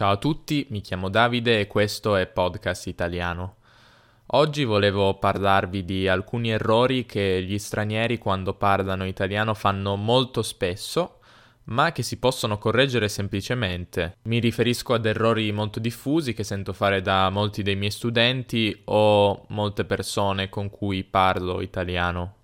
Ciao a tutti, mi chiamo Davide e questo è Podcast Italiano. Oggi volevo parlarvi di alcuni errori che gli stranieri quando parlano italiano fanno molto spesso, ma che si possono correggere semplicemente. Mi riferisco ad errori molto diffusi che sento fare da molti dei miei studenti o molte persone con cui parlo italiano.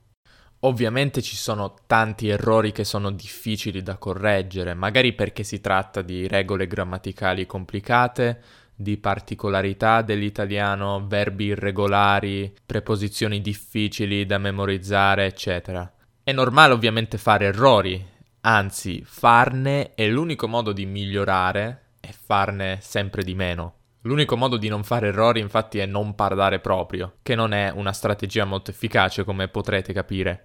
Ovviamente ci sono tanti errori che sono difficili da correggere, magari perché si tratta di regole grammaticali complicate, di particolarità dell'italiano, verbi irregolari, preposizioni difficili da memorizzare, eccetera. È normale ovviamente fare errori, anzi farne è l'unico modo di migliorare e farne sempre di meno. L'unico modo di non fare errori infatti è non parlare proprio, che non è una strategia molto efficace come potrete capire.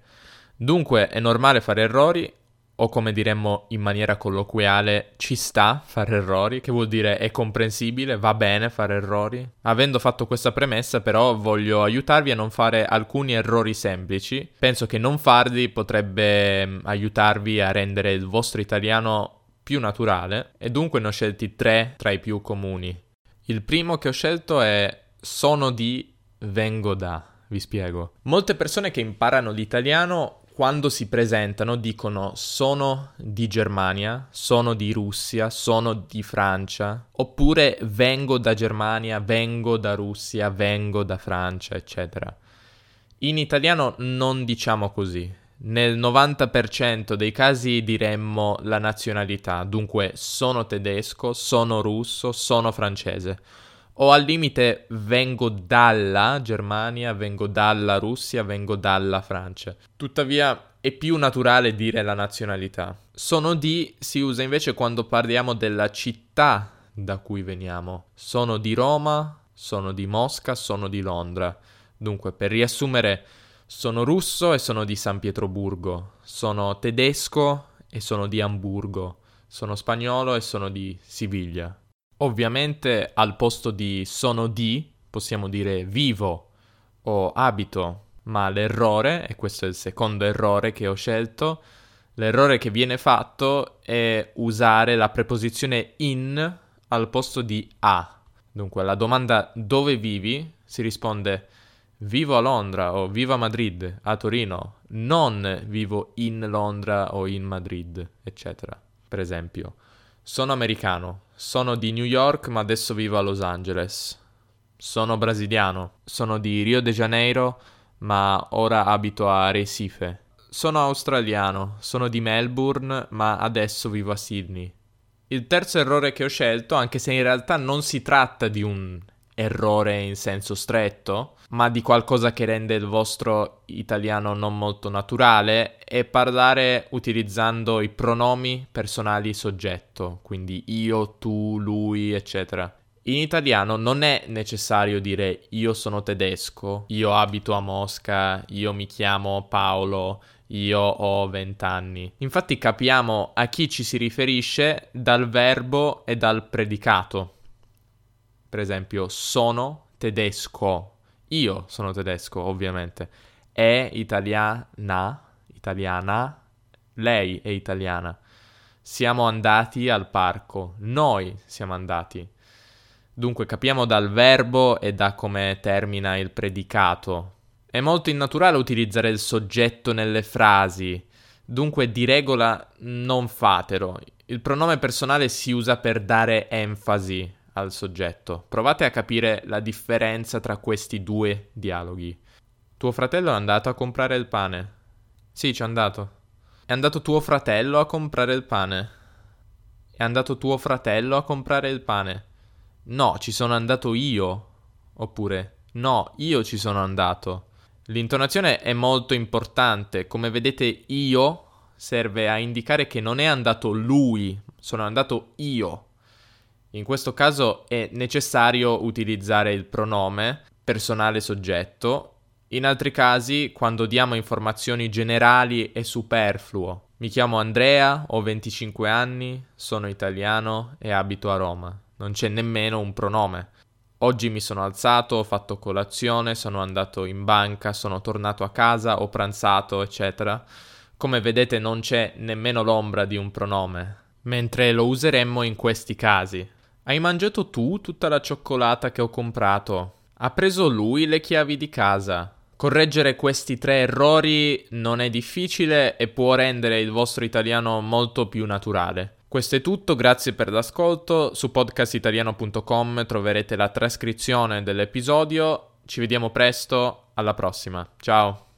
Dunque è normale fare errori o come diremmo in maniera colloquiale, ci sta fare errori, che vuol dire è comprensibile, va bene fare errori. Avendo fatto questa premessa, però, voglio aiutarvi a non fare alcuni errori semplici. Penso che non farli potrebbe mm, aiutarvi a rendere il vostro italiano più naturale e dunque ne ho scelti tre tra i più comuni. Il primo che ho scelto è sono di vengo da. Vi spiego. Molte persone che imparano l'italiano quando si presentano dicono sono di Germania, sono di Russia, sono di Francia, oppure vengo da Germania, vengo da Russia, vengo da Francia, eccetera. In italiano non diciamo così. Nel 90% dei casi diremmo la nazionalità, dunque sono tedesco, sono russo, sono francese o al limite vengo dalla Germania, vengo dalla Russia, vengo dalla Francia. Tuttavia è più naturale dire la nazionalità. Sono di si usa invece quando parliamo della città da cui veniamo. Sono di Roma, sono di Mosca, sono di Londra. Dunque, per riassumere, sono russo e sono di San Pietroburgo. Sono tedesco e sono di Amburgo. Sono spagnolo e sono di Siviglia. Ovviamente al posto di sono di possiamo dire vivo o abito, ma l'errore, e questo è il secondo errore che ho scelto, l'errore che viene fatto è usare la preposizione in al posto di a. Dunque alla domanda dove vivi si risponde vivo a Londra o vivo a Madrid, a Torino, non vivo in Londra o in Madrid, eccetera. Per esempio, sono americano, sono di New York ma adesso vivo a Los Angeles. Sono brasiliano, sono di Rio de Janeiro ma ora abito a Recife. Sono australiano, sono di Melbourne ma adesso vivo a Sydney. Il terzo errore che ho scelto, anche se in realtà non si tratta di un errore in senso stretto, ma di qualcosa che rende il vostro italiano non molto naturale, è parlare utilizzando i pronomi personali soggetto, quindi io, tu, lui, eccetera. In italiano non è necessario dire io sono tedesco, io abito a Mosca, io mi chiamo Paolo, io ho vent'anni. Infatti capiamo a chi ci si riferisce dal verbo e dal predicato. Per esempio, sono tedesco. Io sono tedesco, ovviamente. È italiana, italiana. Lei è italiana. Siamo andati al parco. Noi siamo andati. Dunque capiamo dal verbo e da come termina il predicato. È molto innaturale utilizzare il soggetto nelle frasi, dunque di regola non fatelo. Il pronome personale si usa per dare enfasi, al soggetto. Provate a capire la differenza tra questi due dialoghi. Tuo fratello è andato a comprare il pane. Sì, ci è andato. È andato tuo fratello a comprare il pane. È andato tuo fratello a comprare il pane. No, ci sono andato io. Oppure, no, io ci sono andato. L'intonazione è molto importante. Come vedete, io serve a indicare che non è andato lui, sono andato io. In questo caso è necessario utilizzare il pronome personale soggetto. In altri casi, quando diamo informazioni generali, è superfluo. Mi chiamo Andrea, ho 25 anni, sono italiano e abito a Roma. Non c'è nemmeno un pronome. Oggi mi sono alzato, ho fatto colazione, sono andato in banca, sono tornato a casa, ho pranzato, eccetera. Come vedete non c'è nemmeno l'ombra di un pronome, mentre lo useremmo in questi casi. Hai mangiato tu tutta la cioccolata che ho comprato? Ha preso lui le chiavi di casa? Correggere questi tre errori non è difficile e può rendere il vostro italiano molto più naturale. Questo è tutto, grazie per l'ascolto. Su podcastitaliano.com troverete la trascrizione dell'episodio. Ci vediamo presto, alla prossima. Ciao!